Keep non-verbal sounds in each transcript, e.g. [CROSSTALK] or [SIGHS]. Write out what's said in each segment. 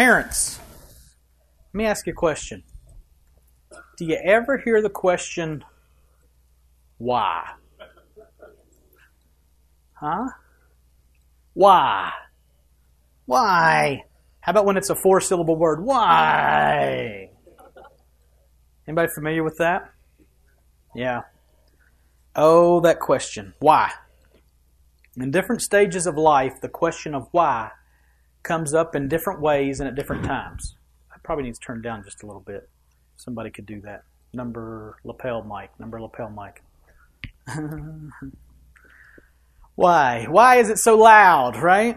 Parents, let me ask you a question. Do you ever hear the question, why? Huh? Why? Why? How about when it's a four syllable word? Why? Anybody familiar with that? Yeah. Oh, that question. Why? In different stages of life, the question of why comes up in different ways and at different times. I probably need to turn down just a little bit. Somebody could do that. Number lapel mic. Number lapel mic. [LAUGHS] why? Why is it so loud, right?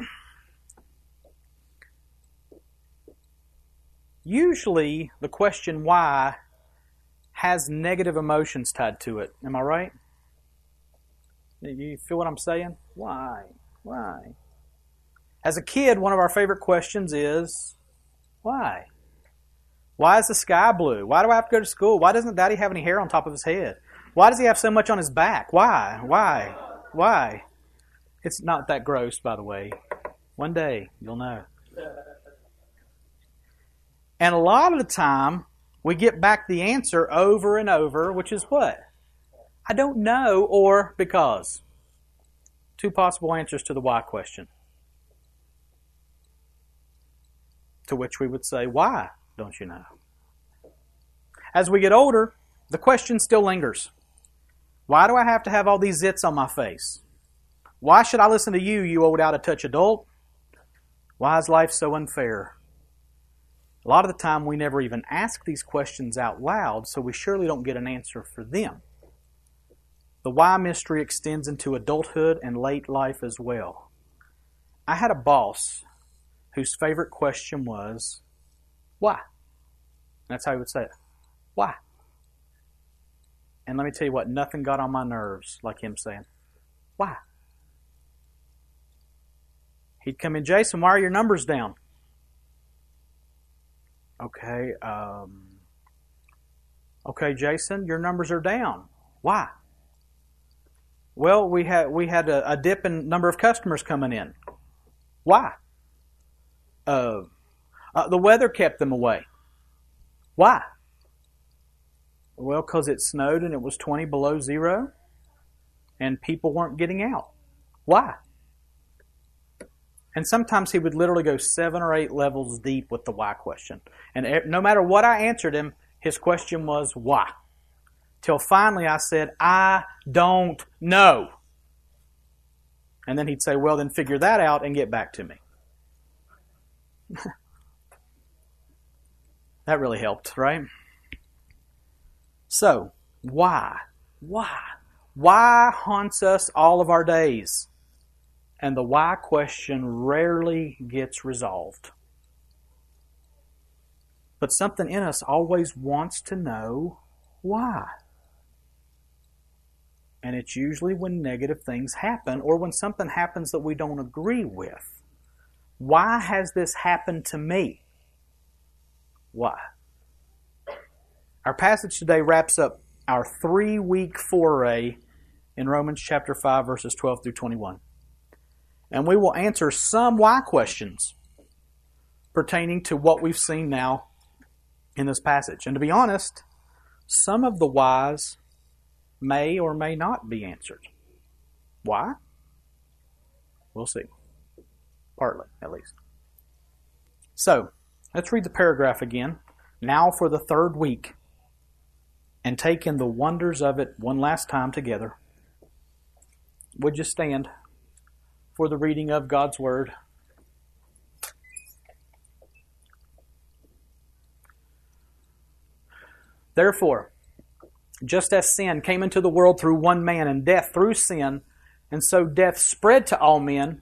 Usually, the question why has negative emotions tied to it. Am I right? You feel what I'm saying? Why? Why? As a kid, one of our favorite questions is why? Why is the sky blue? Why do I have to go to school? Why doesn't daddy have any hair on top of his head? Why does he have so much on his back? Why? Why? Why? It's not that gross, by the way. One day, you'll know. And a lot of the time, we get back the answer over and over, which is what? I don't know or because. Two possible answers to the why question. To which we would say, Why don't you know? As we get older, the question still lingers. Why do I have to have all these zits on my face? Why should I listen to you, you old out of touch adult? Why is life so unfair? A lot of the time, we never even ask these questions out loud, so we surely don't get an answer for them. The why mystery extends into adulthood and late life as well. I had a boss whose favorite question was, Why? That's how he would say it. Why? And let me tell you what, nothing got on my nerves like him saying, Why? He'd come in, Jason, why are your numbers down? Okay, um, okay, Jason, your numbers are down. Why? Well, we had we had a, a dip in number of customers coming in. Why? Uh, uh, the weather kept them away. Why? Well, because it snowed and it was 20 below zero, and people weren't getting out. Why? And sometimes he would literally go seven or eight levels deep with the why question. And no matter what I answered him, his question was why. Till finally I said, I don't know. And then he'd say, Well, then figure that out and get back to me. [LAUGHS] that really helped, right? So, why? Why? Why haunts us all of our days? and the why question rarely gets resolved. But something in us always wants to know why. And it's usually when negative things happen or when something happens that we don't agree with. Why has this happened to me? Why? Our passage today wraps up our three week foray in Romans chapter 5, verses 12 through 21 and we will answer some why questions pertaining to what we've seen now in this passage. And to be honest, some of the whys may or may not be answered. Why? We'll see. Partly, at least. So, let's read the paragraph again. Now for the third week, and take in the wonders of it one last time together. Would you stand? for the reading of God's Word. Therefore, just as sin came into the world through one man and death through sin, and so death spread to all men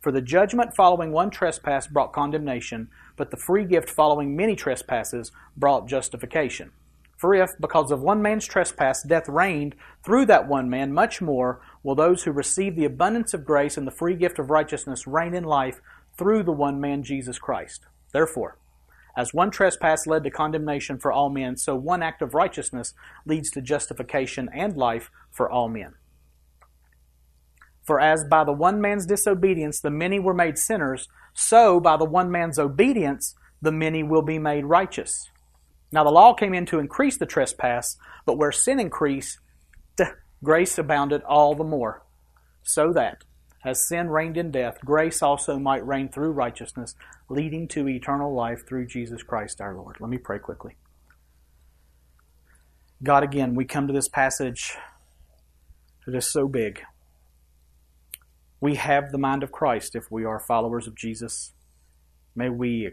For the judgment following one trespass brought condemnation, but the free gift following many trespasses brought justification. For if, because of one man's trespass, death reigned through that one man, much more will those who receive the abundance of grace and the free gift of righteousness reign in life through the one man, Jesus Christ. Therefore, as one trespass led to condemnation for all men, so one act of righteousness leads to justification and life for all men. For as by the one man's disobedience the many were made sinners, so by the one man's obedience the many will be made righteous. Now the law came in to increase the trespass, but where sin increased, grace abounded all the more, so that, as sin reigned in death, grace also might reign through righteousness, leading to eternal life through Jesus Christ our Lord. Let me pray quickly. God, again, we come to this passage that is so big. We have the mind of Christ if we are followers of Jesus. May we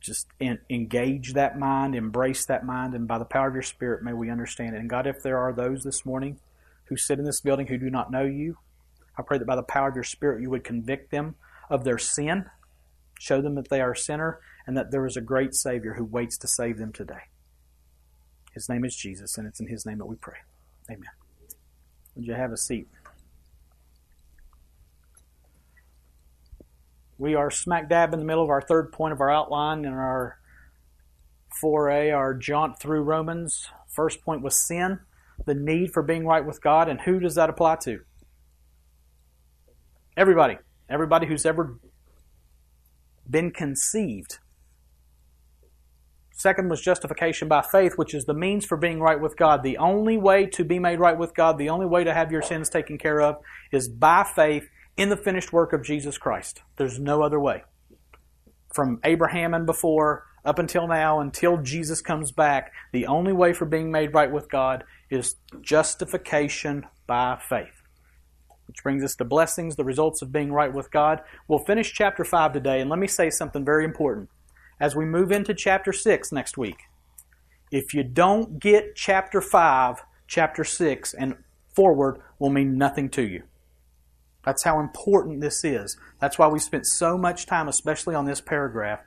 just engage that mind, embrace that mind, and by the power of your Spirit, may we understand it. And God, if there are those this morning who sit in this building who do not know you, I pray that by the power of your Spirit, you would convict them of their sin, show them that they are a sinner, and that there is a great Savior who waits to save them today. His name is Jesus, and it's in His name that we pray. Amen. Would you have a seat? We are smack dab in the middle of our third point of our outline in our 4A, our jaunt through Romans. First point was sin, the need for being right with God, and who does that apply to? Everybody. Everybody who's ever been conceived. Second was justification by faith, which is the means for being right with God. The only way to be made right with God, the only way to have your sins taken care of, is by faith in the finished work of Jesus Christ. There's no other way. From Abraham and before, up until now, until Jesus comes back, the only way for being made right with God is justification by faith. Which brings us to blessings, the results of being right with God. We'll finish chapter 5 today, and let me say something very important. As we move into chapter 6 next week, if you don't get chapter 5, chapter 6, and forward will mean nothing to you. That's how important this is. That's why we spent so much time, especially on this paragraph.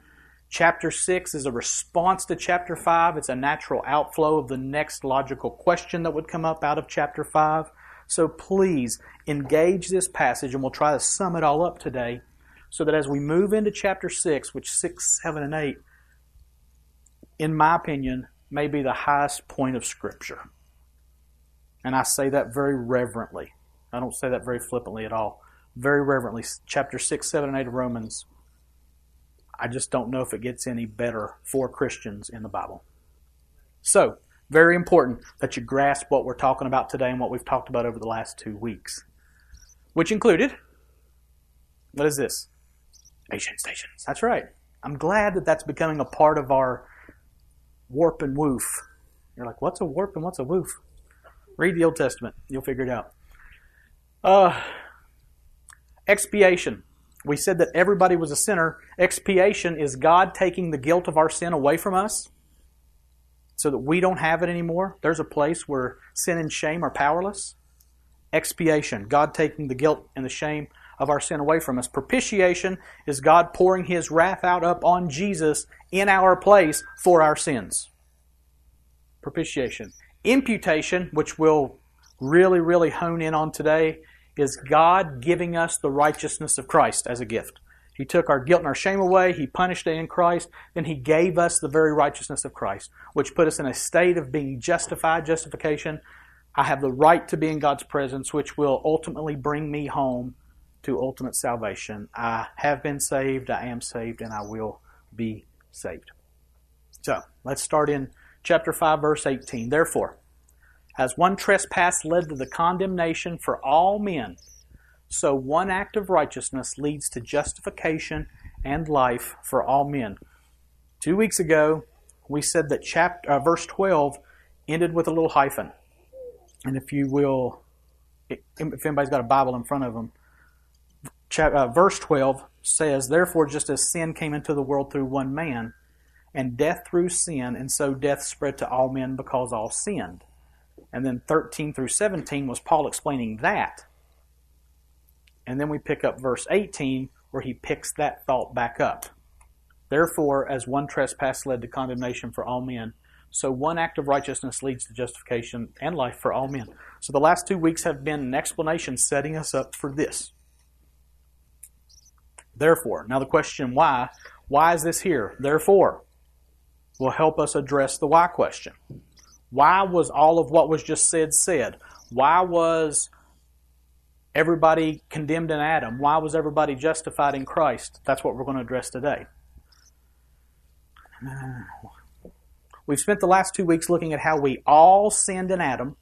Chapter 6 is a response to chapter 5. It's a natural outflow of the next logical question that would come up out of chapter 5. So please engage this passage, and we'll try to sum it all up today so that as we move into chapter 6, which 6, 7, and 8, in my opinion, may be the highest point of Scripture. And I say that very reverently. I don't say that very flippantly at all. Very reverently, chapter 6, 7, and 8 of Romans. I just don't know if it gets any better for Christians in the Bible. So, very important that you grasp what we're talking about today and what we've talked about over the last two weeks. Which included, what is this? Asian stations. That's right. I'm glad that that's becoming a part of our warp and woof. You're like, what's a warp and what's a woof? Read the Old Testament. You'll figure it out. Uh, expiation. We said that everybody was a sinner. Expiation is God taking the guilt of our sin away from us so that we don't have it anymore. There's a place where sin and shame are powerless. Expiation, God taking the guilt and the shame of our sin away from us. Propitiation is God pouring His wrath out up on Jesus in our place for our sins. Propitiation. Imputation, which we'll really, really hone in on today, is God giving us the righteousness of Christ as a gift. He took our guilt and our shame away. He punished it in Christ. Then He gave us the very righteousness of Christ, which put us in a state of being justified, justification. I have the right to be in God's presence, which will ultimately bring me home to ultimate salvation. I have been saved, I am saved, and I will be saved. So, let's start in chapter 5, verse 18. Therefore, as one trespass led to the condemnation for all men, so one act of righteousness leads to justification and life for all men. Two weeks ago, we said that chapter, uh, verse 12 ended with a little hyphen. And if you will, if anybody's got a Bible in front of them, uh, verse 12 says, Therefore, just as sin came into the world through one man, and death through sin, and so death spread to all men because all sinned. And then 13 through 17 was Paul explaining that. And then we pick up verse 18, where he picks that thought back up. Therefore, as one trespass led to condemnation for all men, so one act of righteousness leads to justification and life for all men. So the last two weeks have been an explanation setting us up for this. Therefore, now the question why? Why is this here? Therefore, will help us address the why question. Why was all of what was just said said? Why was everybody condemned in Adam? Why was everybody justified in Christ? That's what we're going to address today. [SIGHS] We've spent the last two weeks looking at how we all sinned in Adam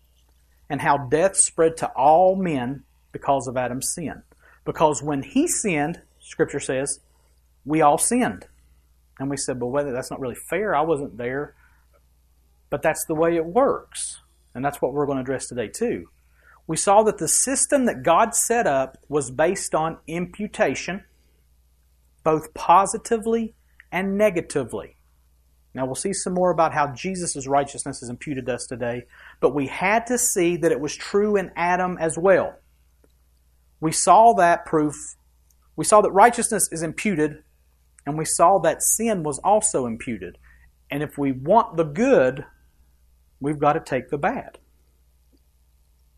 and how death spread to all men because of Adam's sin. Because when he sinned, Scripture says, we all sinned. And we said, well, whether that's not really fair, I wasn't there. But that's the way it works. And that's what we're going to address today, too. We saw that the system that God set up was based on imputation, both positively and negatively. Now, we'll see some more about how Jesus' righteousness is imputed to us today, but we had to see that it was true in Adam as well. We saw that proof. We saw that righteousness is imputed, and we saw that sin was also imputed. And if we want the good, we've got to take the bad.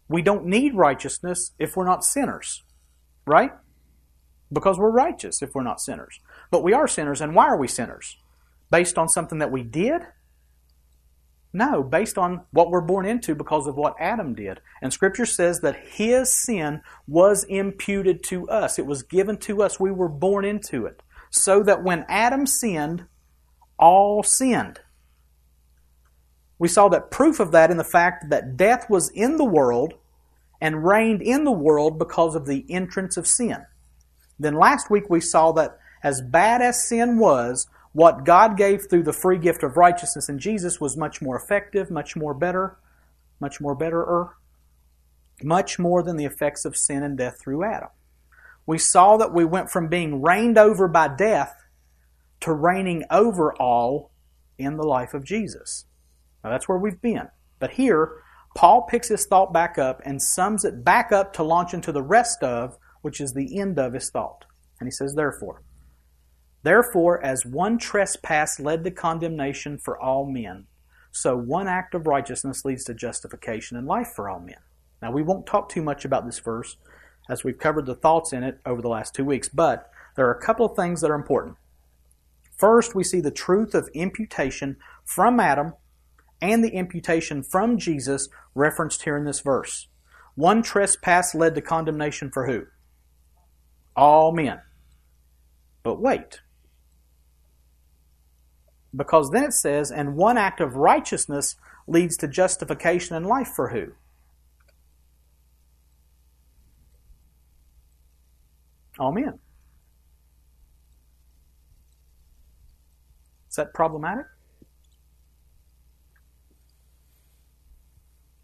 We don't need righteousness if we're not sinners, right? Because we're righteous if we're not sinners. But we are sinners, and why are we sinners? Based on something that we did? No, based on what we're born into because of what Adam did. And Scripture says that his sin was imputed to us. It was given to us. We were born into it. So that when Adam sinned, all sinned. We saw that proof of that in the fact that death was in the world and reigned in the world because of the entrance of sin. Then last week we saw that as bad as sin was, what God gave through the free gift of righteousness in Jesus was much more effective, much more better, much more betterer, much more than the effects of sin and death through Adam. We saw that we went from being reigned over by death to reigning over all in the life of Jesus. Now that's where we've been. But here, Paul picks his thought back up and sums it back up to launch into the rest of, which is the end of his thought. And he says, Therefore, therefore, as one trespass led to condemnation for all men, so one act of righteousness leads to justification and life for all men. Now, we won't talk too much about this verse as we've covered the thoughts in it over the last two weeks, but there are a couple of things that are important. First, we see the truth of imputation from Adam and the imputation from Jesus referenced here in this verse. One trespass led to condemnation for who? All men. But wait. Because then it says, and one act of righteousness leads to justification and life for who? All men. Is that problematic?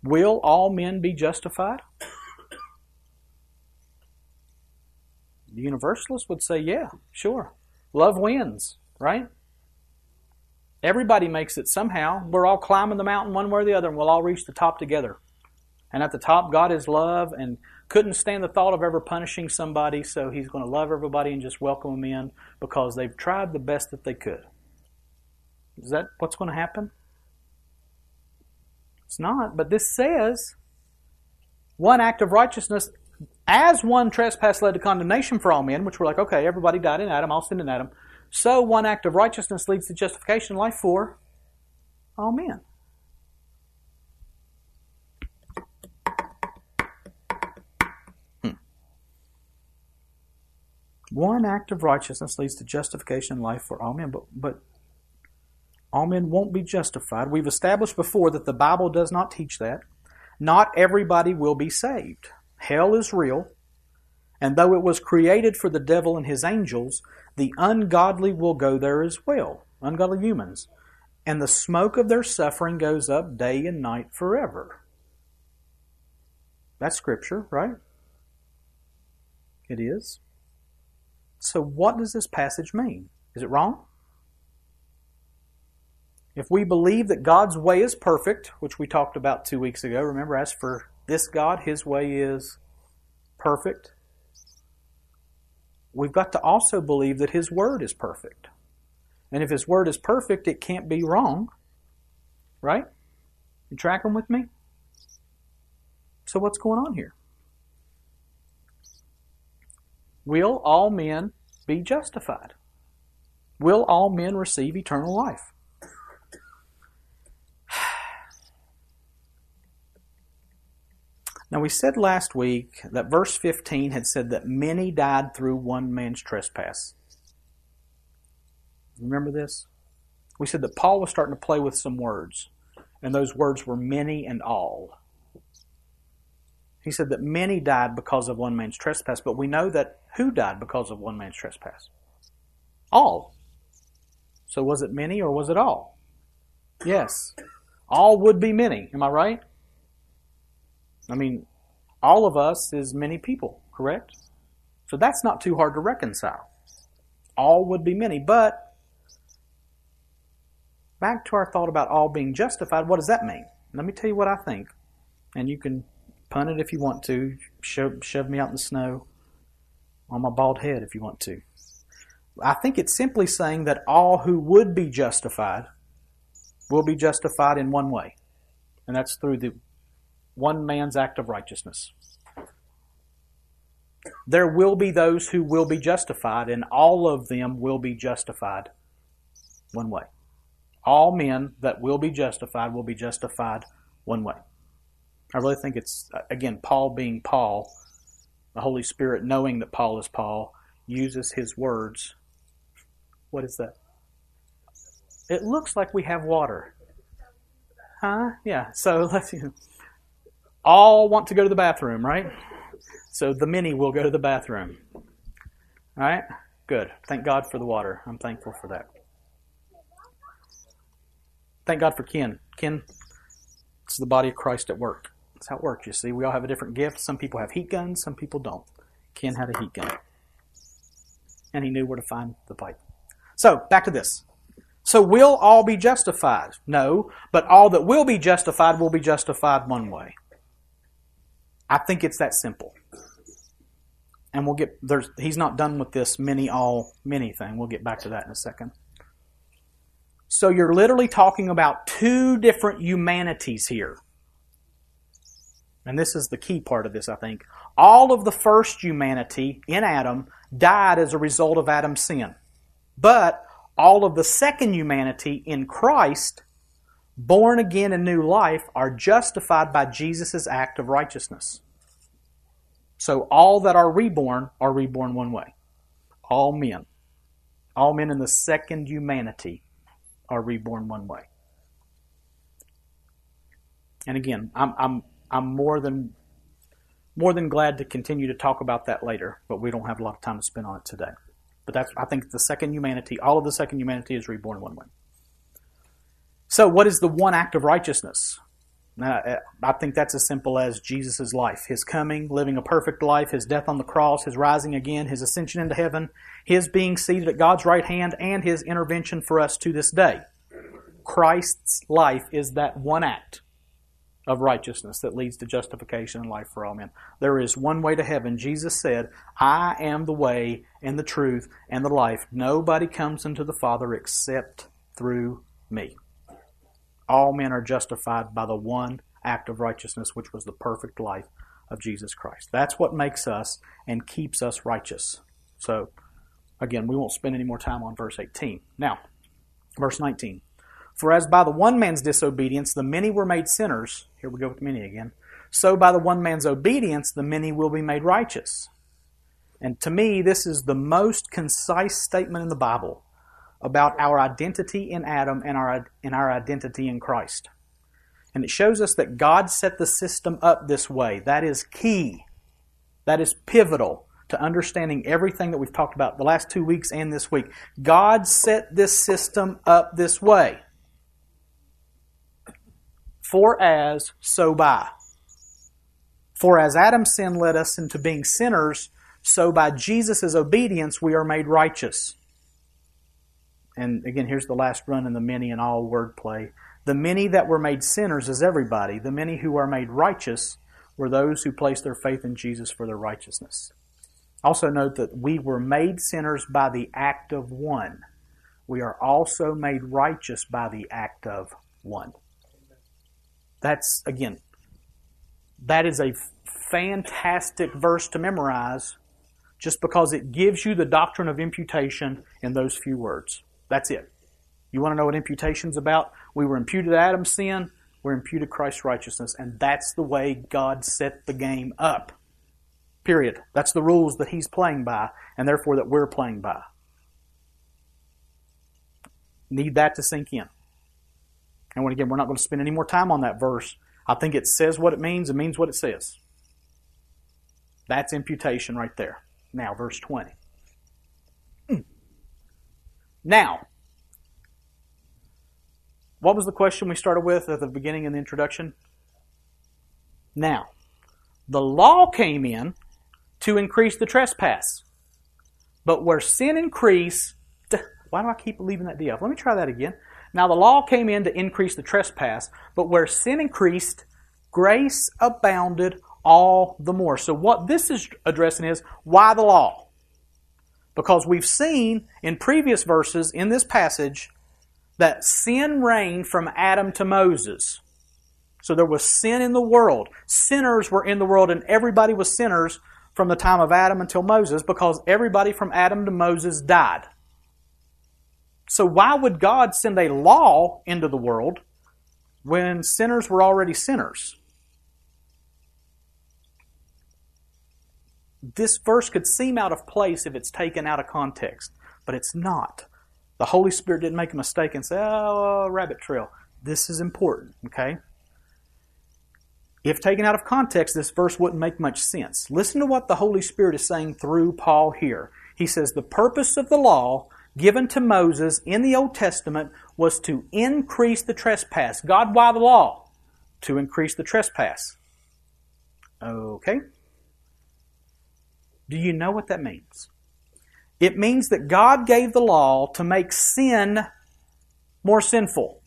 Will all men be justified? The universalist would say, yeah, sure. Love wins, right? Everybody makes it somehow. We're all climbing the mountain one way or the other, and we'll all reach the top together. And at the top, God is love and couldn't stand the thought of ever punishing somebody, so He's going to love everybody and just welcome them in because they've tried the best that they could. Is that what's going to happen? It's not, but this says one act of righteousness as one trespass led to condemnation for all men, which we're like, okay, everybody died in Adam, all sinned in Adam. So one act of righteousness leads to justification and life for all men. Hmm. One act of righteousness leads to justification and life for all men, but but all men won't be justified. We've established before that the Bible does not teach that. Not everybody will be saved. Hell is real, and though it was created for the devil and his angels, the ungodly will go there as well, ungodly humans. And the smoke of their suffering goes up day and night forever. That's Scripture, right? It is. So, what does this passage mean? Is it wrong? If we believe that God's way is perfect, which we talked about two weeks ago, remember, as for this God, His way is perfect. we've got to also believe that His Word is perfect. And if His Word is perfect, it can't be wrong. Right? You tracking with me? So what's going on here? Will all men be justified? Will all men receive eternal life? Now, we said last week that verse 15 had said that many died through one man's trespass. Remember this? We said that Paul was starting to play with some words, and those words were many and all. He said that many died because of one man's trespass, but we know that who died because of one man's trespass? All. So was it many or was it all? Yes. All would be many. Am I right? I mean, all of us is many people, correct? So that's not too hard to reconcile. All would be many, but back to our thought about all being justified, what does that mean? Let me tell you what I think. And you can pun it if you want to, shove, shove me out in the snow on my bald head if you want to. I think it's simply saying that all who would be justified will be justified in one way, and that's through the one man's act of righteousness. There will be those who will be justified, and all of them will be justified one way. All men that will be justified will be justified one way. I really think it's, again, Paul being Paul, the Holy Spirit knowing that Paul is Paul, uses his words. What is that? It looks like we have water. Huh? Yeah. So [LAUGHS] let's see all want to go to the bathroom, right? So the many will go to the bathroom. All right? Good. Thank God for the water. I'm thankful for that. Thank God for Ken. Ken, it's the body of Christ at work. That's how it works, you see. We all have a different gift. Some people have heat guns, some people don't. Ken had a heat gun. And he knew where to find the pipe. So, back to this. So, we'll all be justified? No, but all that will be justified will be justified one way. I think it's that simple. And we'll get there's he's not done with this many all many thing. We'll get back to that in a second. So you're literally talking about two different humanities here. And this is the key part of this, I think. All of the first humanity in Adam died as a result of Adam's sin. But all of the second humanity in Christ born again in new life, are justified by Jesus' act of righteousness. So all that are reborn are reborn one way. All men. All men in the second humanity are reborn one way. And again, I'm, I'm, I'm more than more than glad to continue to talk about that later, but we don't have a lot of time to spend on it today. But that's I think the second humanity, all of the second humanity is reborn one way. So, what is the one act of righteousness? Now, uh, I think that's as simple as Jesus' life. His coming, living a perfect life, his death on the cross, his rising again, his ascension into heaven, his being seated at God's right hand, and his intervention for us to this day. Christ's life is that one act of righteousness that leads to justification and life for all men. There is one way to heaven. Jesus said, I am the way and the truth and the life. Nobody comes into the Father except through me all men are justified by the one act of righteousness, which was the perfect life of Jesus Christ. That's what makes us and keeps us righteous. So, again, we won't spend any more time on verse 18. Now, verse 19. For as by the one man's disobedience the many were made sinners, here we go with many again, so by the one man's obedience the many will be made righteous. And to me, this is the most concise statement in the Bible about our identity in Adam and our, and our identity in Christ. And it shows us that God set the system up this way. That is key. That is pivotal to understanding everything that we've talked about the last two weeks and this week. God set this system up this way. For as, so by. For as Adam's sin led us into being sinners, so by Jesus' obedience we are made righteous and again, here's the last run in the many and all wordplay. The many that were made sinners is everybody. The many who are made righteous were those who placed their faith in Jesus for their righteousness. Also, note that we were made sinners by the act of one. We are also made righteous by the act of one. That's, again, that is a fantastic verse to memorize just because it gives you the doctrine of imputation in those few words. That's it. You want to know what imputation is about? We were imputed Adam's sin, we're imputed Christ's righteousness, and that's the way God set the game up. Period. That's the rules that He's playing by, and therefore that we're playing by. Need that to sink in. And again, we're not going to spend any more time on that verse. I think it says what it means, it means what it says. That's imputation right there. Now, verse 20. Now, what was the question we started with at the beginning in the introduction? Now, the law came in to increase the trespass. But where sin increased, why do I keep leaving that D off? Let me try that again. Now the law came in to increase the trespass, but where sin increased, grace abounded all the more. So what this is addressing is why the law? Because we've seen in previous verses in this passage that sin reigned from Adam to Moses. So there was sin in the world. Sinners were in the world and everybody was sinners from the time of Adam until Moses because everybody from Adam to Moses died. So why would God send a law into the world when sinners were already sinners? This verse could seem out of place if it's taken out of context, but it's not. The Holy Spirit didn't make a mistake and say, oh, oh, oh, rabbit trail. This is important, okay? If taken out of context, this verse wouldn't make much sense. Listen to what the Holy Spirit is saying through Paul here. He says, The purpose of the law given to Moses in the Old Testament was to increase the trespass. God, why the law? To increase the trespass. Okay. Do you know what that means? It means that God gave the law to make sin more sinful.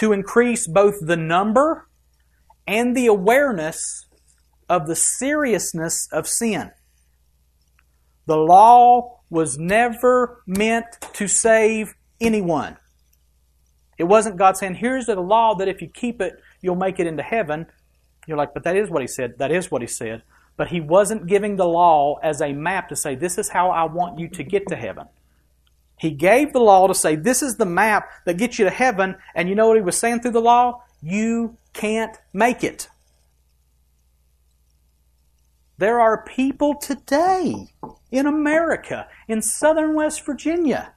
to increase both the number and the awareness of the seriousness of sin. The law was never meant to save anyone. It wasn't God saying, here's the law that if you keep it, you'll make it into heaven. You're like, but that is what he said. That is what he said. But he wasn't giving the law as a map to say, this is how I want you to get to heaven. He gave the law to say, this is the map that gets you to heaven. And you know what he was saying through the law? You can't make it. There are people today in America, in southern West Virginia,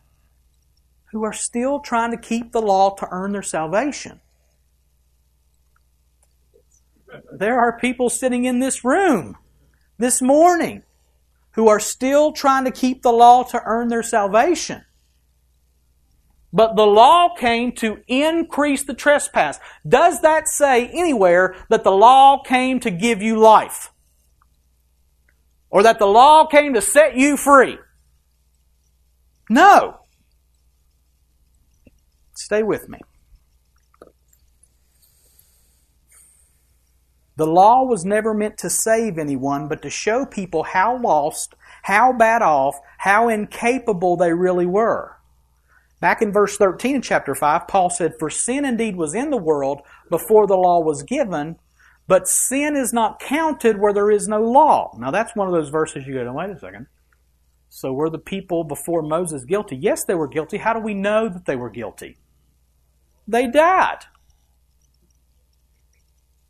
who are still trying to keep the law to earn their salvation. There are people sitting in this room this morning who are still trying to keep the law to earn their salvation. But the law came to increase the trespass. Does that say anywhere that the law came to give you life? Or that the law came to set you free? No. Stay with me. The law was never meant to save anyone, but to show people how lost, how bad off, how incapable they really were. Back in verse 13 in chapter 5, Paul said, For sin indeed was in the world before the law was given, but sin is not counted where there is no law. Now that's one of those verses you go, wait a second. So were the people before Moses guilty? Yes, they were guilty. How do we know that they were guilty? They died.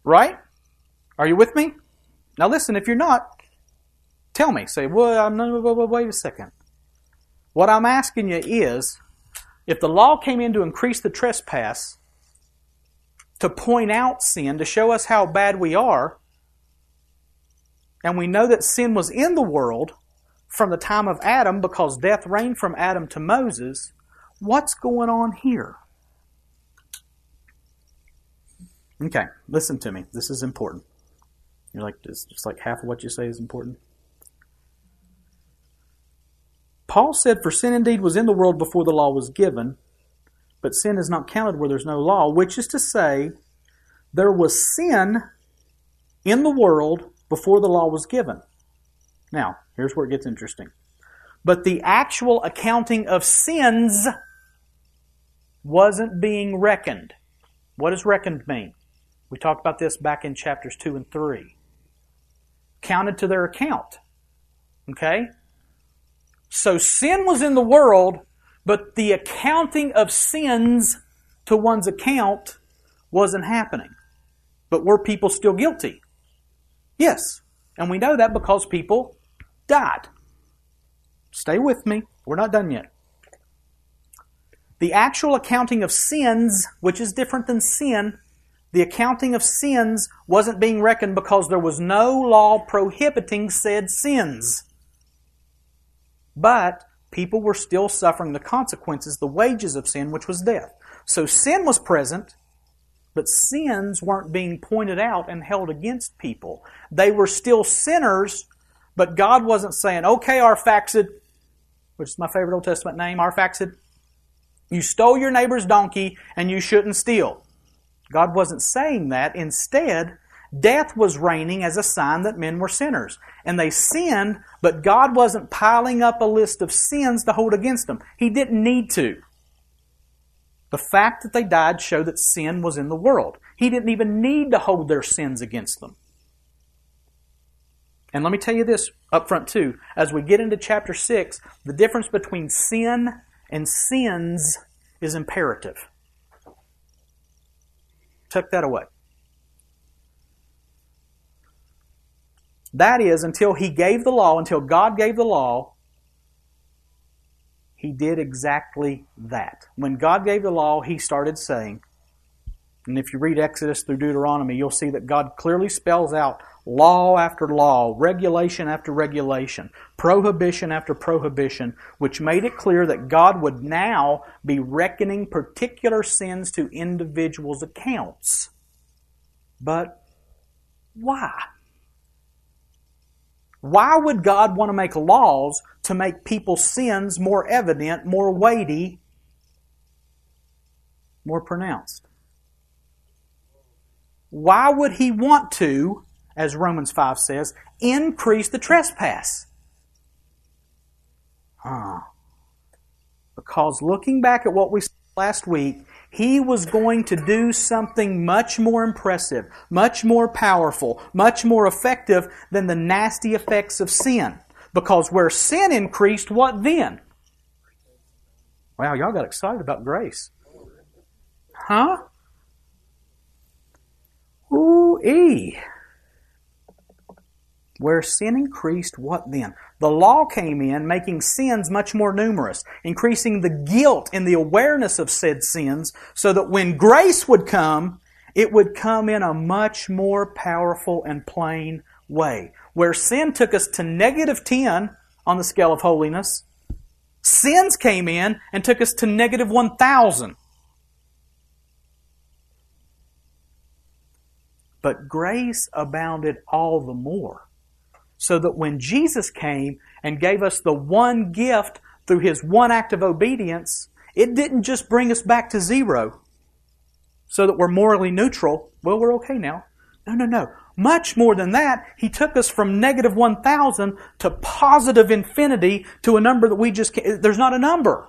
Right? Are you with me? Now listen, if you're not, tell me. Say, well, I'm not, wait a second. What I'm asking you is, if the law came in to increase the trespass, to point out sin, to show us how bad we are, and we know that sin was in the world from the time of Adam because death reigned from Adam to Moses, what's going on here? Okay, listen to me. This is important. You're like, just, just like half of what you say is important. Paul said, For sin indeed was in the world before the law was given, but sin is not counted where there's no law, which is to say, there was sin in the world before the law was given. Now, here's where it gets interesting. But the actual accounting of sins wasn't being reckoned. What does reckoned mean? We talked about this back in chapters 2 and 3. Counted to their account. Okay? So sin was in the world, but the accounting of sins to one's account wasn't happening. But were people still guilty? Yes. And we know that because people died. Stay with me. We're not done yet. The actual accounting of sins, which is different than sin, the accounting of sins wasn't being reckoned because there was no law prohibiting said sins. But people were still suffering the consequences, the wages of sin, which was death. So sin was present, but sins weren't being pointed out and held against people. They were still sinners, but God wasn't saying, okay, Arphaxad, which is my favorite Old Testament name, Arphaxad, you stole your neighbor's donkey and you shouldn't steal. God wasn't saying that. Instead, death was reigning as a sign that men were sinners. And they sinned, but God wasn't piling up a list of sins to hold against them. He didn't need to. The fact that they died showed that sin was in the world. He didn't even need to hold their sins against them. And let me tell you this up front too. As we get into chapter 6, the difference between sin and sins is imperative. Tuck that away. That is, until he gave the law, until God gave the law, he did exactly that. When God gave the law, he started saying, and if you read Exodus through Deuteronomy, you'll see that God clearly spells out law after law, regulation after regulation, prohibition after prohibition, which made it clear that God would now be reckoning particular sins to individuals' accounts. But why? Why would God want to make laws to make people's sins more evident, more weighty, more pronounced? Why would he want to, as Romans 5 says, increase the trespass? Huh. Because looking back at what we saw last week, he was going to do something much more impressive, much more powerful, much more effective than the nasty effects of sin. Because where sin increased, what then? Wow, y'all got excited about grace. Huh? Ooh-ee. Where sin increased, what then? The law came in, making sins much more numerous, increasing the guilt and the awareness of said sins, so that when grace would come, it would come in a much more powerful and plain way. Where sin took us to negative 10 on the scale of holiness, sins came in and took us to negative 1,000 But grace abounded all the more. So that when Jesus came and gave us the one gift through his one act of obedience, it didn't just bring us back to zero so that we're morally neutral. Well, we're okay now. No, no, no. Much more than that, he took us from negative 1,000 to positive infinity to a number that we just can't, there's not a number.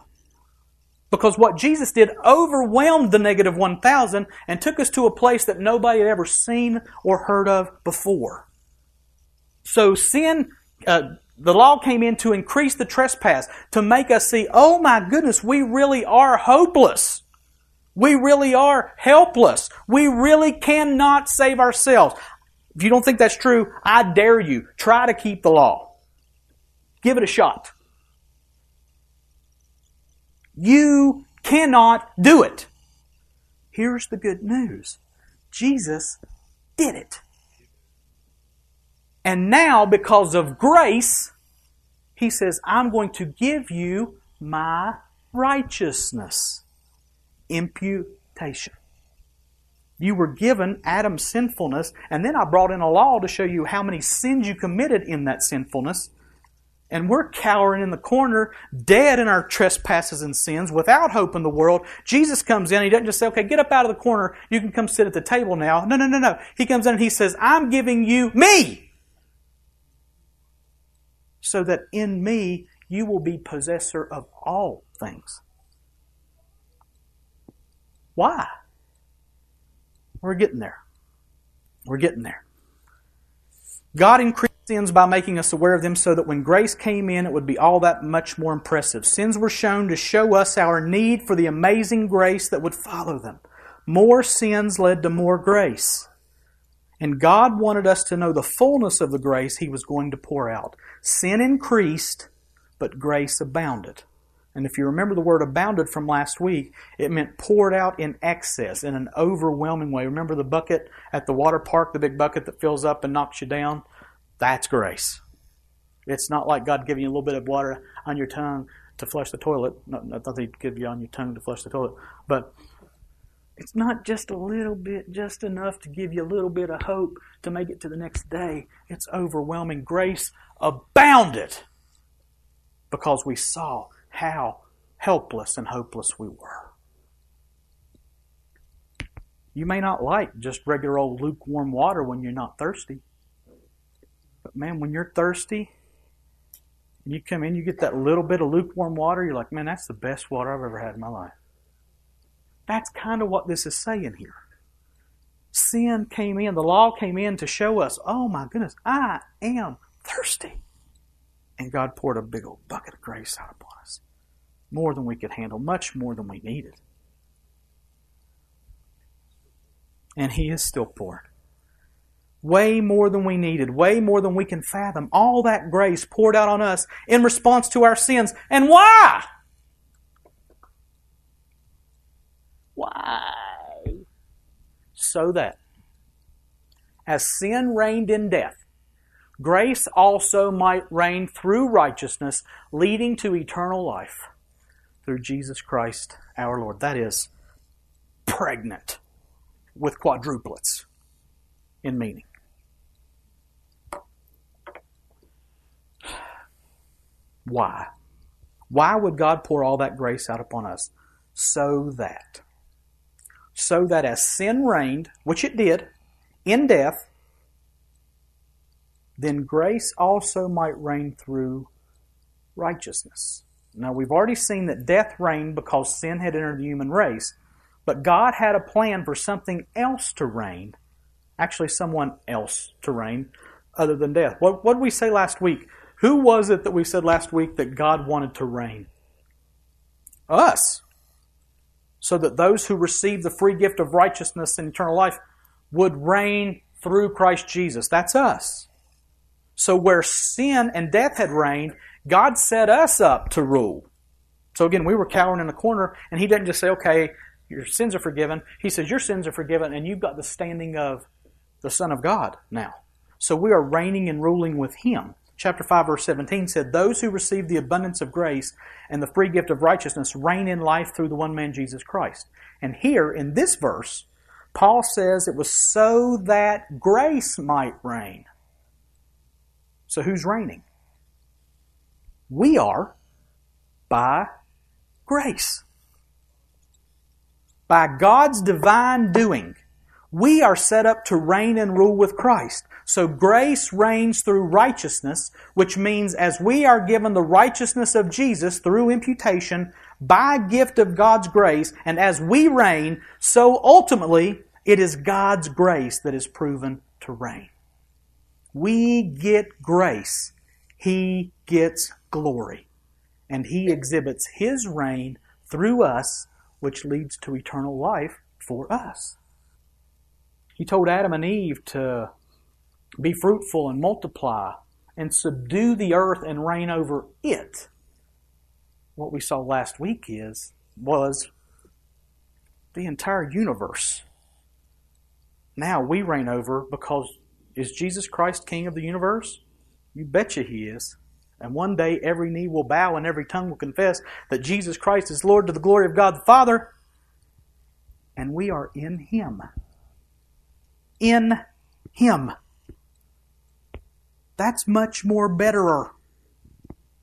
Because what Jesus did overwhelmed the negative 1,000 and took us to a place that nobody had ever seen or heard of before. So sin, uh, the law came in to increase the trespass, to make us see, oh my goodness, we really are hopeless. We really are helpless. We really cannot save ourselves. If you don't think that's true, I dare you, try to keep the law. Give it a shot. You cannot do it. Here's the good news Jesus did it. And now, because of grace, he says, I'm going to give you my righteousness. Imputation. You were given Adam's sinfulness, and then I brought in a law to show you how many sins you committed in that sinfulness and we're cowering in the corner, dead in our trespasses and sins, without hope in the world. Jesus comes in, he doesn't just say, okay, get up out of the corner, you can come sit at the table now. No, no, no, no. He comes in and he says, I'm giving you me. So that in me you will be possessor of all things. Why? We're getting there. We're getting there. God increased sins by making us aware of them so that when grace came in, it would be all that much more impressive. Sins were shown to show us our need for the amazing grace that would follow them. More sins led to more grace. And God wanted us to know the fullness of the grace He was going to pour out. Sin increased, but grace abounded. And if you remember the word abounded from last week, it meant poured out in excess, in an overwhelming way. Remember the bucket at the water park, the big bucket that fills up and knocks you down? That's grace. It's not like God giving you a little bit of water on your tongue to flush the toilet. No, not that He'd give you on your tongue to flush the toilet. But it's not just a little bit, just enough to give you a little bit of hope to make it to the next day. It's overwhelming. Grace abounded because we saw how helpless and hopeless we were. You may not like just regular old lukewarm water when you're not thirsty. But man, when you're thirsty, and you come in, you get that little bit of lukewarm water, you're like, man, that's the best water I've ever had in my life. That's kind of what this is saying here. Sin came in, the law came in to show us, oh my goodness, I am thirsty. And God poured a big old bucket of grace out upon us. More than we could handle, much more than we needed. And He is still pouring. Way more than we needed, way more than we can fathom. All that grace poured out on us in response to our sins. And why? Why? So that as sin reigned in death, grace also might reign through righteousness, leading to eternal life through Jesus Christ our Lord. That is pregnant with quadruplets in meaning. Why? Why would God pour all that grace out upon us? So that. So that as sin reigned, which it did, in death, then grace also might reign through righteousness. Now, we've already seen that death reigned because sin had entered the human race, but God had a plan for something else to reign, actually, someone else to reign other than death. What, what did we say last week? Who was it that we said last week that God wanted to reign? Us. So that those who receive the free gift of righteousness and eternal life would reign through Christ Jesus. That's us. So where sin and death had reigned, God set us up to rule. So again, we were cowering in the corner, and He didn't just say, okay, your sins are forgiven. He says, your sins are forgiven, and you've got the standing of the Son of God now. So we are reigning and ruling with Him. Chapter 5, verse 17 said, Those who receive the abundance of grace and the free gift of righteousness reign in life through the one man, Jesus Christ. And here, in this verse, Paul says it was so that grace might reign. So who's reigning? We are by grace. By God's divine doing, we are set up to reign and rule with Christ. So grace reigns through righteousness, which means as we are given the righteousness of Jesus through imputation by gift of God's grace, and as we reign, so ultimately it is God's grace that is proven to reign. We get grace. He gets glory. And He exhibits His reign through us, which leads to eternal life for us. He told Adam and Eve to be fruitful and multiply and subdue the earth and reign over it. What we saw last week is was the entire universe. Now we reign over because is Jesus Christ King of the universe? You betcha He is. And one day every knee will bow and every tongue will confess that Jesus Christ is Lord to the glory of God the Father. And we are in Him. In Him. That's much more betterer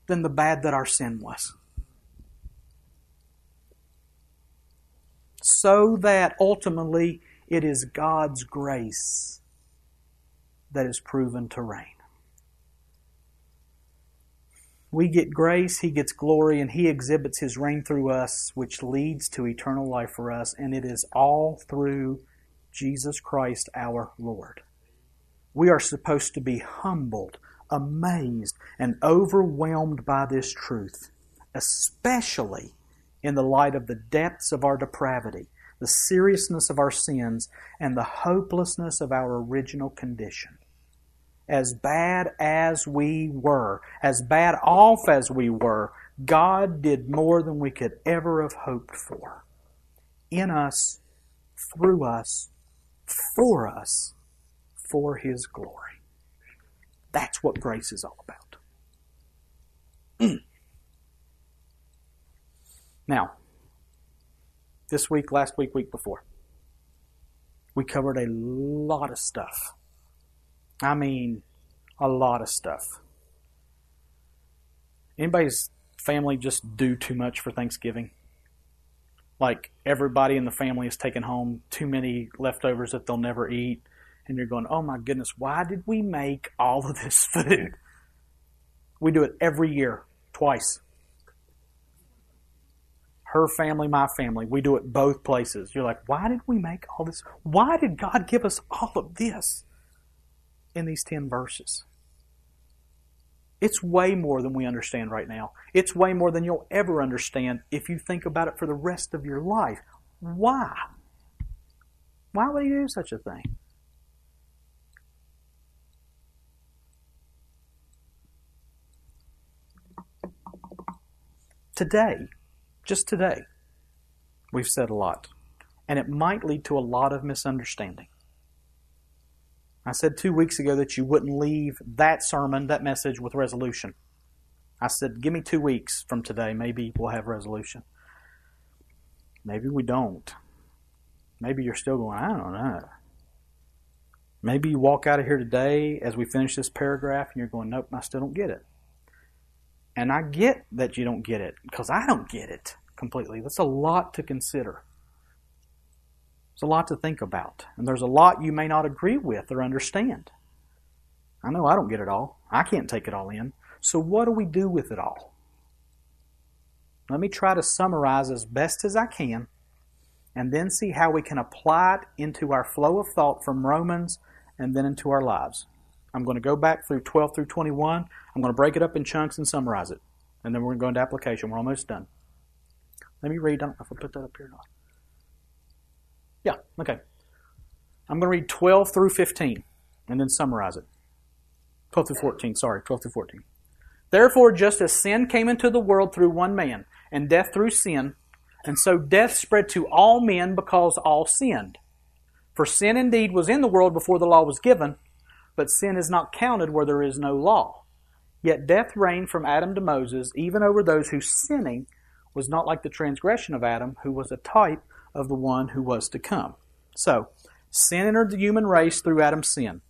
than the bad that our sin was. So that ultimately it is God's grace that is proven to reign. We get grace, He gets glory, and He exhibits His reign through us, which leads to eternal life for us, and it is all through Jesus Christ our Lord. We are supposed to be humbled, amazed, and overwhelmed by this truth, especially in the light of the depths of our depravity, the seriousness of our sins, and the hopelessness of our original condition as bad as we were, as bad off as we were, God did more than we could ever have hoped for. In us, through us, for us, for His glory. That's what grace is all about. [CLEARS THROAT] now, this week, last week, week before, we covered a lot of stuff I mean, a lot of stuff. Anybody's family just do too much for Thanksgiving? Like everybody in the family is taking home too many leftovers that they'll never eat, and you're going, oh my goodness, why did we make all of this [LAUGHS] food? We do it every year, twice. Her family, my family, we do it both places. You're like, why did we make all this? Why did God give us all of this? in these 10 verses. It's way more than we understand right now. It's way more than you'll ever understand if you think about it for the rest of your life. Why? Why would he do such a thing? Today, just today, we've said a lot. And it might lead to a lot of misunderstanding. I said two weeks ago that you wouldn't leave that sermon, that message, with resolution. I said, give me two weeks from today. Maybe we'll have resolution. Maybe we don't. Maybe you're still going, I don't know. Maybe you walk out of here today as we finish this paragraph and you're going, nope, I still don't get it. And I get that you don't get it because I don't get it completely. That's a lot to consider. It's a lot to think about, and there's a lot you may not agree with or understand. I know I don't get it all. I can't take it all in. So, what do we do with it all? Let me try to summarize as best as I can and then see how we can apply it into our flow of thought from Romans and then into our lives. I'm going to go back through 12 through 21. I'm going to break it up in chunks and summarize it. And then we're going to go into application. We're almost done. Let me read. I don't know if I put that up here or not. Yeah, okay. I'm going to read 12 through 15 and then summarize it. 12 through 14, sorry, 12 through 14. Therefore, just as sin came into the world through one man, and death through sin, and so death spread to all men because all sinned. For sin indeed was in the world before the law was given, but sin is not counted where there is no law. Yet death reigned from Adam to Moses, even over those whose sinning was not like the transgression of Adam, who was a type of the one who was to come. So, sin entered the human race through Adam's sin.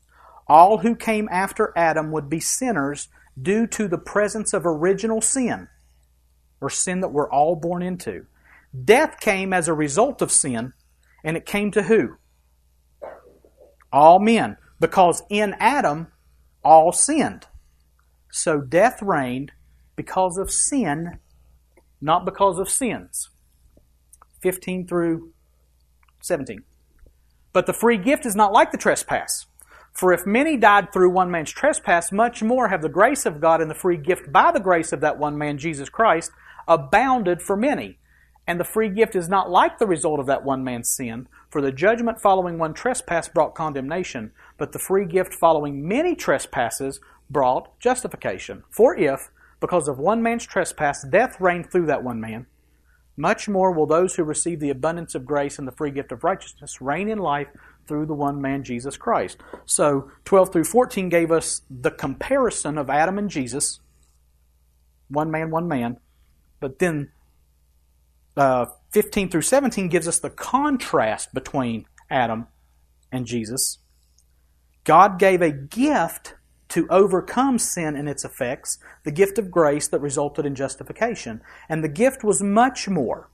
All who came after Adam would be sinners due to the presence of original sin, or sin that we're all born into. Death came as a result of sin, and it came to who? All men. Because in Adam, all sinned. So death reigned because of sin, not because of sins. 15 through 17. But the free gift is not like the trespass. For if many died through one man's trespass, much more have the grace of God and the free gift by the grace of that one man, Jesus Christ, abounded for many. And the free gift is not like the result of that one man's sin, for the judgment following one trespass brought condemnation, but the free gift following many trespasses brought justification. For if, because of one man's trespass, death reigned through that one man, much more will those who receive the abundance of grace and the free gift of righteousness reign in life through the one man, Jesus Christ. So, 12 through 14 gave us the comparison of Adam and Jesus one man, one man. But then uh, 15 through 17 gives us the contrast between Adam and Jesus. God gave a gift to overcome sin and its effects, the gift of grace that resulted in justification. And the gift was much more,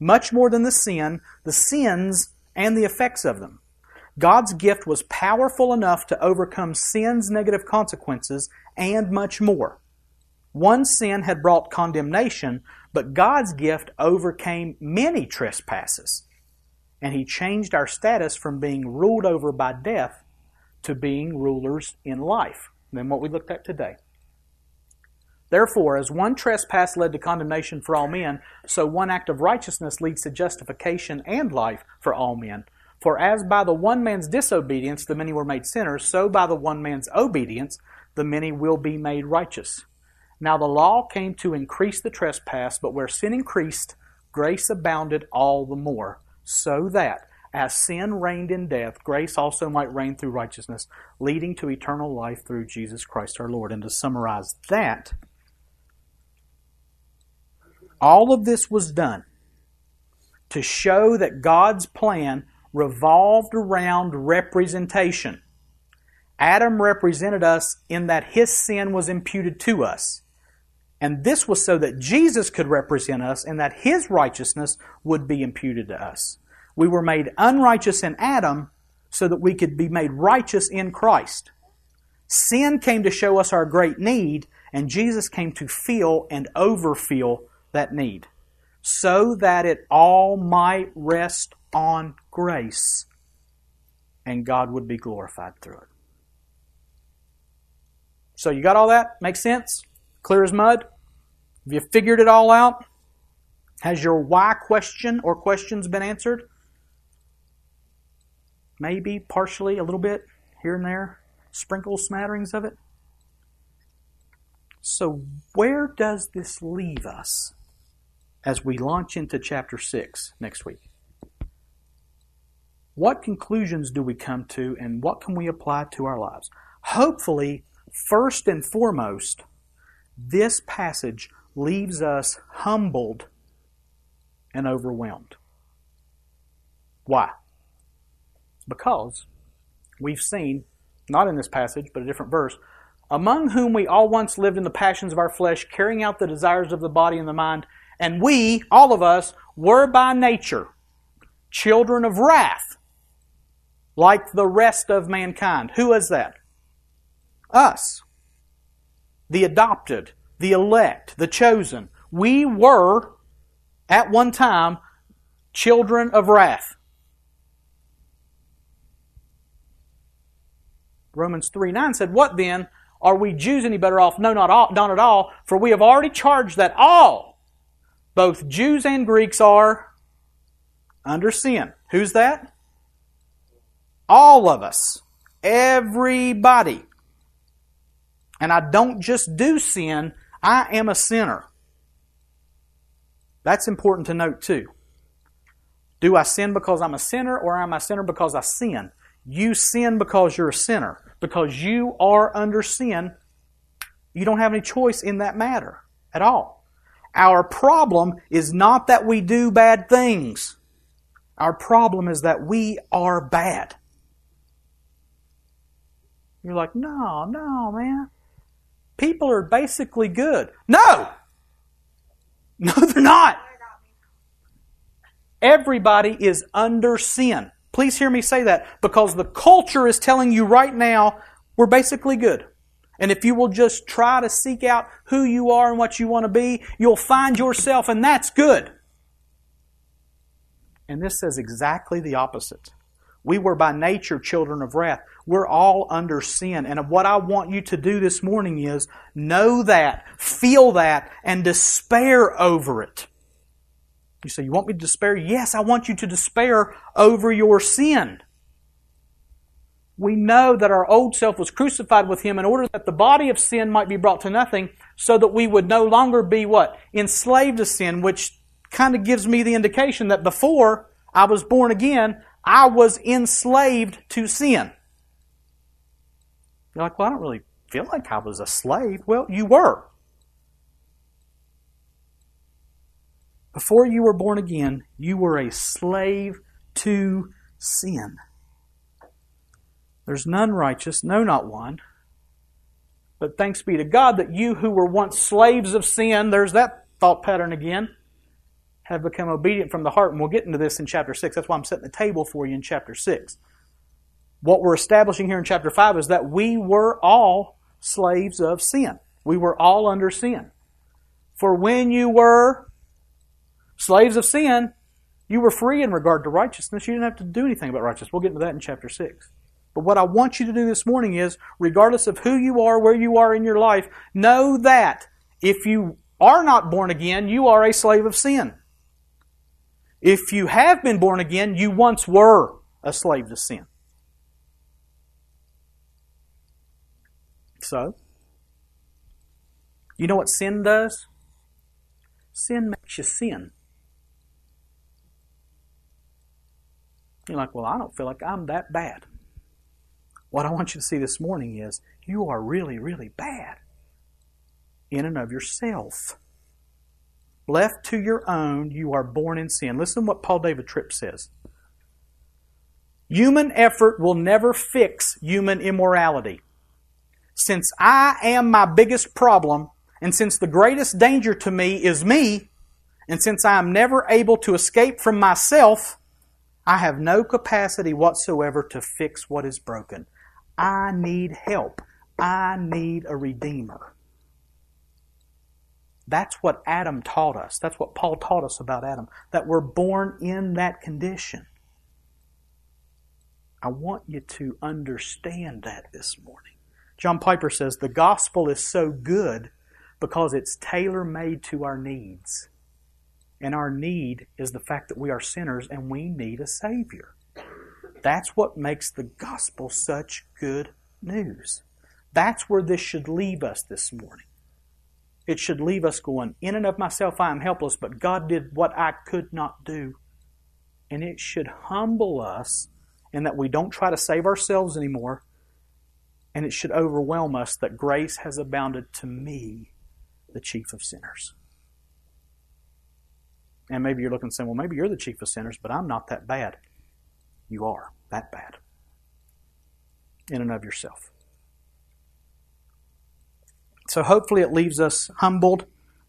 much more than the sin, the sins, and the effects of them. God's gift was powerful enough to overcome sin's negative consequences and much more. One sin had brought condemnation, but God's gift overcame many trespasses. And He changed our status from being ruled over by death to being rulers in life. Than what we looked at today. Therefore, as one trespass led to condemnation for all men, so one act of righteousness leads to justification and life for all men. For as by the one man's disobedience the many were made sinners, so by the one man's obedience the many will be made righteous. Now the law came to increase the trespass, but where sin increased, grace abounded all the more, so that as sin reigned in death, grace also might reign through righteousness, leading to eternal life through Jesus Christ our Lord. And to summarize that, all of this was done to show that God's plan revolved around representation. Adam represented us in that his sin was imputed to us. And this was so that Jesus could represent us and that his righteousness would be imputed to us. We were made unrighteous in Adam so that we could be made righteous in Christ. Sin came to show us our great need, and Jesus came to feel and overfeel that need so that it all might rest on grace and God would be glorified through it. So you got all that? Make sense? Clear as mud? Have you figured it all out? Has your why question or questions been answered? Maybe partially, a little bit here and there, sprinkle smatterings of it. So, where does this leave us? as we launch into chapter 6 next week. What conclusions do we come to and what can we apply to our lives? Hopefully, first and foremost, this passage leaves us humbled and overwhelmed. Why? Because we've seen, not in this passage, but a different verse, among whom we all once lived in the passions of our flesh, carrying out the desires of the body and the mind, and we, all of us, were by nature children of wrath, like the rest of mankind. Who is that? Us. The adopted, the elect, the chosen. We were, at one time, children of wrath. Romans 3 9 said, What then? Are we Jews any better off? No, not, all, not at all, for we have already charged that all both Jews and Greeks are under sin. Who's that? All of us. Everybody. And I don't just do sin, I am a sinner. That's important to note too. Do I sin because I'm a sinner or am I a sinner because I sin? You sin because you're a sinner. Because you are under sin, you don't have any choice in that matter at all. Our problem is not that we do bad things. Our problem is that we are bad. You're like, no, no, man. People are basically good. No! No, [LAUGHS] they're not. Everybody is under sin. Please hear me say that because the culture is telling you right now we're basically good. And if you will just try to seek out who you are and what you want to be, you'll find yourself, and that's good. And this says exactly the opposite. We were by nature children of wrath. We're all under sin. And what I want you to do this morning is know that, feel that, and despair over it. You say, You want me to despair? Yes, I want you to despair over your sin we know that our old self was crucified with him in order that the body of sin might be brought to nothing, so that we would no longer be what? Enslaved to sin, which kind of gives me the indication that before I was born again, I was enslaved to sin. You're like, well, I don't really feel like I was a slave. Well, you were. Before you were born again, you were a slave to sin. There's none righteous, no, not one. But thanks be to God that you who were once slaves of sin, there's that thought pattern again, have become obedient from the heart. And we'll get into this in chapter 6. That's why I'm setting the table for you in chapter 6. What we're establishing here in chapter 5 is that we were all slaves of sin. We were all under sin. For when you were slaves of sin, you were free in regard to righteousness. You didn't have to do anything about righteousness. We'll get into that in chapter 6. But what I want you to do this morning is, regardless of who you are, where you are in your life, know that if you are not born again, you are a slave of sin. If you have been born again, you once were a slave to sin. So, you know what sin does? Sin makes you sin. You're like, well, I don't feel like I'm that bad. What I want you to see this morning is you are really, really bad in and of yourself. Left to your own, you are born in sin. Listen to what Paul David Tripp says. Human effort will never fix human immorality. Since I am my biggest problem, and since the greatest danger to me is me, and since I am never able to escape from myself, I have no capacity whatsoever to fix what is broken. I need help. I need a redeemer. That's what Adam taught us. That's what Paul taught us about Adam, that we're born in that condition. I want you to understand that this morning. John Piper says the gospel is so good because it's tailor made to our needs. And our need is the fact that we are sinners and we need a Savior. That's what makes the gospel such good news. That's where this should leave us this morning. It should leave us going, In and of myself I am helpless, but God did what I could not do. And it should humble us in that we don't try to save ourselves anymore. And it should overwhelm us that grace has abounded to me, the chief of sinners. And maybe you're looking and saying, well, maybe you're the chief of sinners, but I'm not that bad. You are that bad in and of yourself. So hopefully it leaves us humbled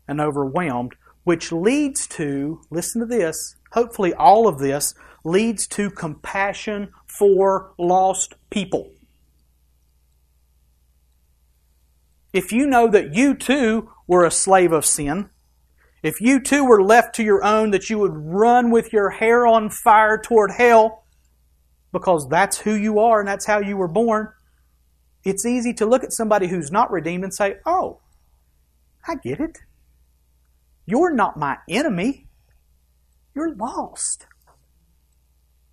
and overwhelmed, which leads to, listen to this, hopefully all of this leads to compassion for lost people. If you know that you too were a slave of sin, if you too were left to your own, that you would run with your hair on fire toward hell, because that's who you are and that's how you were born, it's easy to look at somebody who's not redeemed and say, Oh, I get it. You're not my enemy. You're lost.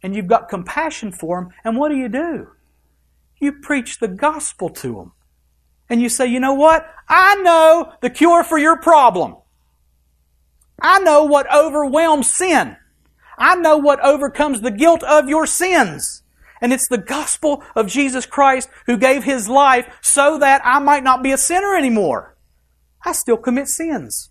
And you've got compassion for them. And what do you do? You preach the gospel to them. And you say, you know what? I know the cure for your problem. I know what overwhelms sin. I know what overcomes the guilt of your sins. And it's the gospel of Jesus Christ who gave his life so that I might not be a sinner anymore. I still commit sins.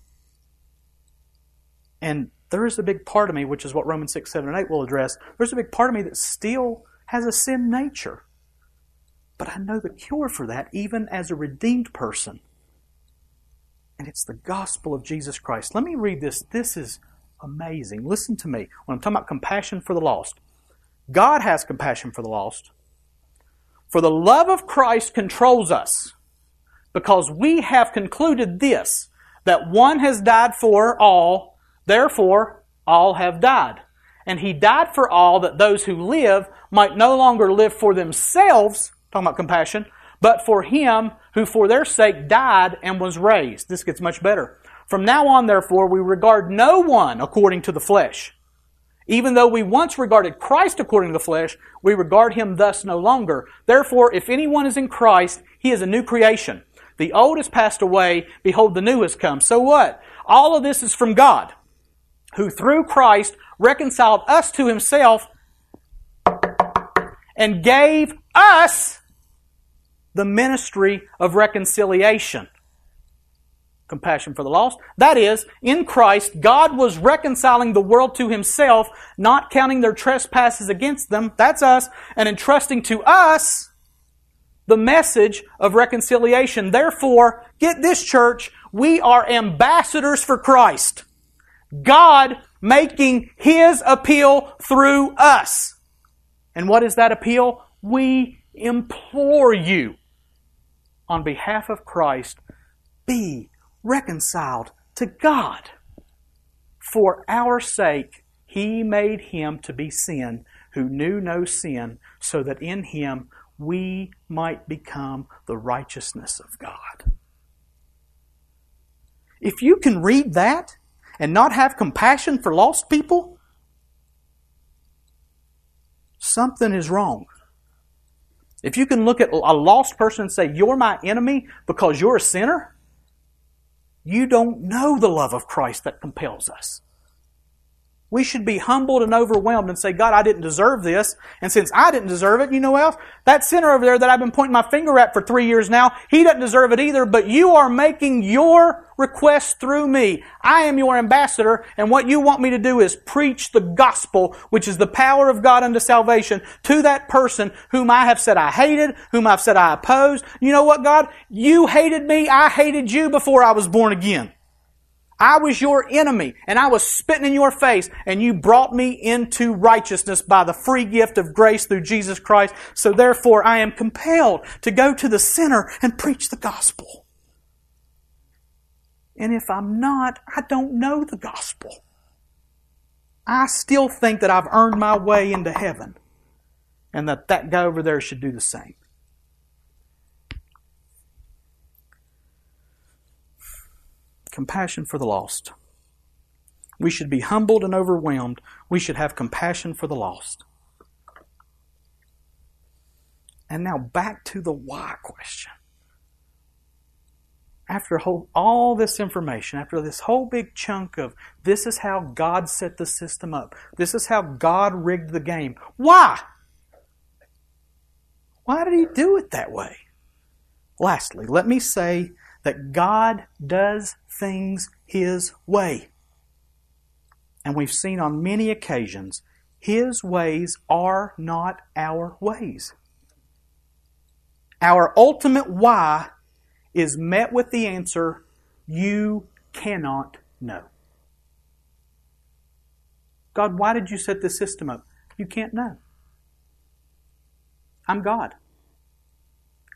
And there is a big part of me, which is what Romans 6, 7, and 8 will address. There's a big part of me that still has a sin nature. But I know the cure for that even as a redeemed person. And it's the gospel of Jesus Christ. Let me read this. This is amazing. Listen to me. When I'm talking about compassion for the lost, God has compassion for the lost. For the love of Christ controls us because we have concluded this that one has died for all, therefore all have died. And he died for all that those who live might no longer live for themselves, talking about compassion, but for him who for their sake died and was raised. This gets much better. From now on, therefore, we regard no one according to the flesh. Even though we once regarded Christ according to the flesh, we regard him thus no longer. Therefore, if anyone is in Christ, he is a new creation. The old has passed away, behold, the new has come. So what? All of this is from God, who through Christ reconciled us to himself and gave us the ministry of reconciliation compassion for the lost. That is, in Christ, God was reconciling the world to himself, not counting their trespasses against them. That's us. And entrusting to us the message of reconciliation. Therefore, get this church, we are ambassadors for Christ. God making his appeal through us. And what is that appeal? We implore you on behalf of Christ be reconciled to God. For our sake, he made him to be sin who knew no sin, so that in him we might become the righteousness of God. If you can read that and not have compassion for lost people, something is wrong. If you can look at a lost person and say, You're my enemy because you're a sinner, you don't know the love of Christ that compels us. We should be humbled and overwhelmed and say, God, I didn't deserve this. And since I didn't deserve it, you know else? That sinner over there that I've been pointing my finger at for three years now, he doesn't deserve it either, but you are making your request through me. I am your ambassador, and what you want me to do is preach the gospel, which is the power of God unto salvation, to that person whom I have said I hated, whom I've said I opposed. You know what, God? You hated me, I hated you before I was born again. I was your enemy and I was spitting in your face and you brought me into righteousness by the free gift of grace through Jesus Christ. So therefore I am compelled to go to the sinner and preach the gospel. And if I'm not, I don't know the gospel. I still think that I've earned my way into heaven and that that guy over there should do the same. Compassion for the lost. We should be humbled and overwhelmed. We should have compassion for the lost. And now back to the why question. After whole, all this information, after this whole big chunk of this is how God set the system up, this is how God rigged the game, why? Why did He do it that way? Lastly, let me say that God does things His way. And we've seen on many occasions, His ways are not our ways. Our ultimate why is met with the answer, You cannot know. God, why did you set this system up? You can't know. I'm God.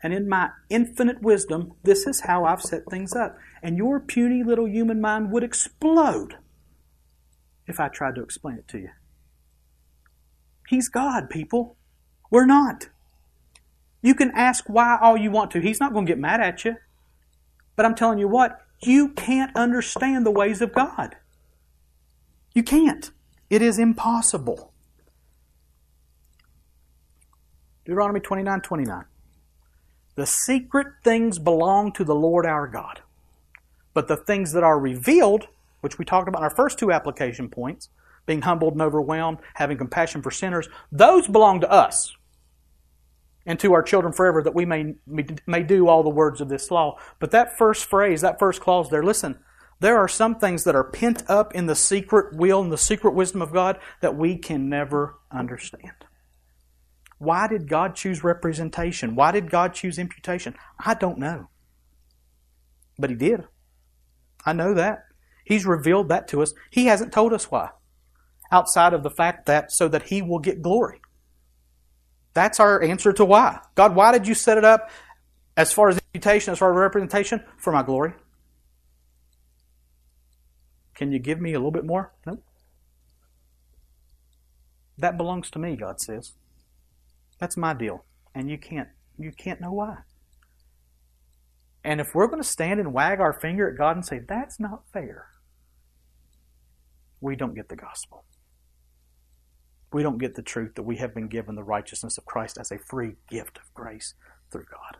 And in my infinite wisdom, this is how I've set things up. And your puny little human mind would explode if I tried to explain it to you. He's God, people. We're not. You can ask why all you want to. He's not going to get mad at you. But I'm telling you what, you can't understand the ways of God. You can't. It is impossible. Deuteronomy 29 29. The secret things belong to the Lord our God. But the things that are revealed, which we talked about in our first two application points, being humbled and overwhelmed, having compassion for sinners, those belong to us and to our children forever that we may, may do all the words of this law. But that first phrase, that first clause there, listen, there are some things that are pent up in the secret will and the secret wisdom of God that we can never understand. Why did God choose representation? Why did God choose imputation? I don't know. But He did. I know that. He's revealed that to us. He hasn't told us why, outside of the fact that so that He will get glory. That's our answer to why. God, why did you set it up as far as imputation, as far as representation? For my glory. Can you give me a little bit more? No. That belongs to me, God says. That's my deal. And you can't you can't know why. And if we're going to stand and wag our finger at God and say, that's not fair, we don't get the gospel. We don't get the truth that we have been given the righteousness of Christ as a free gift of grace through God.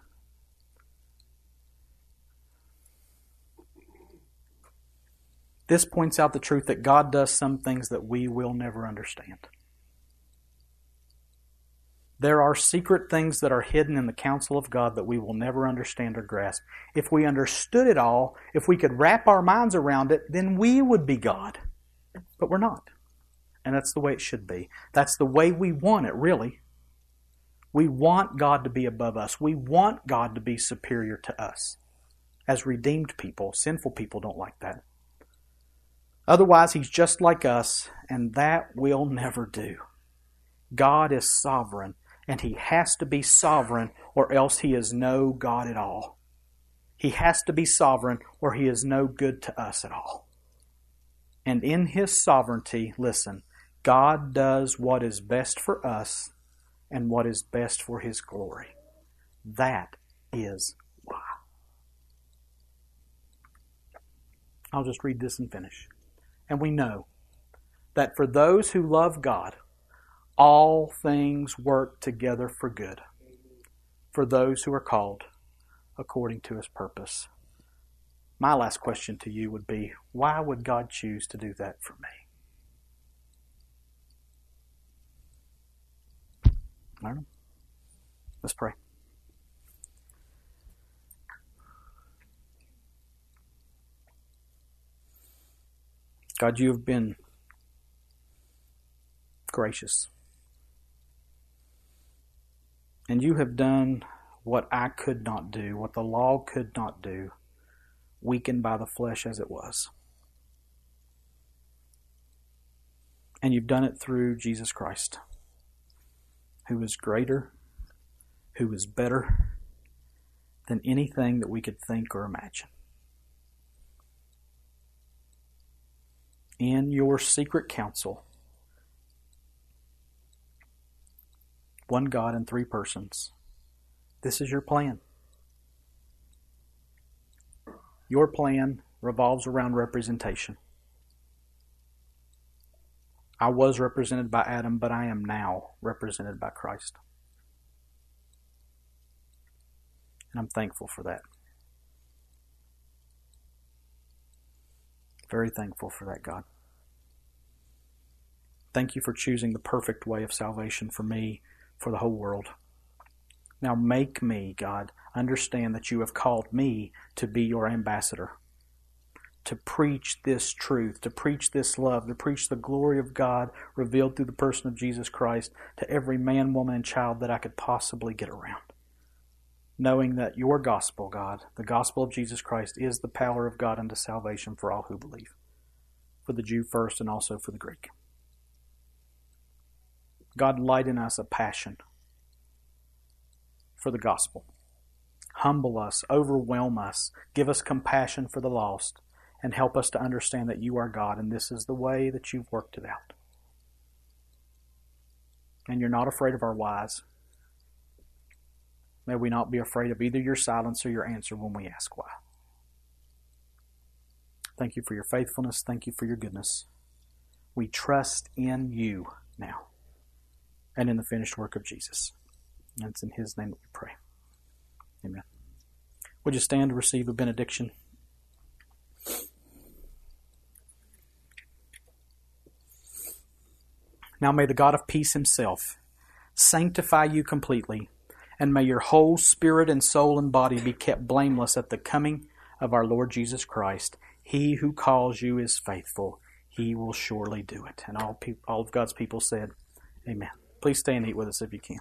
This points out the truth that God does some things that we will never understand. There are secret things that are hidden in the counsel of God that we will never understand or grasp. If we understood it all, if we could wrap our minds around it, then we would be God. But we're not. And that's the way it should be. That's the way we want it, really. We want God to be above us. We want God to be superior to us. As redeemed people, sinful people don't like that. Otherwise, He's just like us, and that will never do. God is sovereign and he has to be sovereign or else he is no God at all. He has to be sovereign or he is no good to us at all. And in his sovereignty, listen, God does what is best for us and what is best for his glory. That is why. I'll just read this and finish. And we know that for those who love God, all things work together for good, for those who are called according to his purpose. My last question to you would be why would God choose to do that for me? I don't know. Let's pray. God, you have been gracious. And you have done what I could not do, what the law could not do, weakened by the flesh as it was. And you've done it through Jesus Christ, who is greater, who is better than anything that we could think or imagine. In your secret counsel, one God in three persons. This is your plan. Your plan revolves around representation. I was represented by Adam, but I am now represented by Christ. And I'm thankful for that. Very thankful for that, God. Thank you for choosing the perfect way of salvation for me for the whole world. Now make me, God, understand that you have called me to be your ambassador, to preach this truth, to preach this love, to preach the glory of God revealed through the person of Jesus Christ to every man, woman, and child that I could possibly get around. Knowing that your gospel, God, the gospel of Jesus Christ, is the power of God unto salvation for all who believe, for the Jew first and also for the Greek. God, light in us a passion for the gospel. Humble us, overwhelm us, give us compassion for the lost, and help us to understand that you are God and this is the way that you've worked it out. And you're not afraid of our whys. May we not be afraid of either your silence or your answer when we ask why. Thank you for your faithfulness. Thank you for your goodness. We trust in you now and in the finished work of Jesus. And it's in His name that we pray. Amen. Would you stand to receive a benediction? Now may the God of peace Himself sanctify you completely, and may your whole spirit and soul and body be kept blameless at the coming of our Lord Jesus Christ. He who calls you is faithful. He will surely do it. And all, pe- all of God's people said, Amen please stay and eat with us if you can.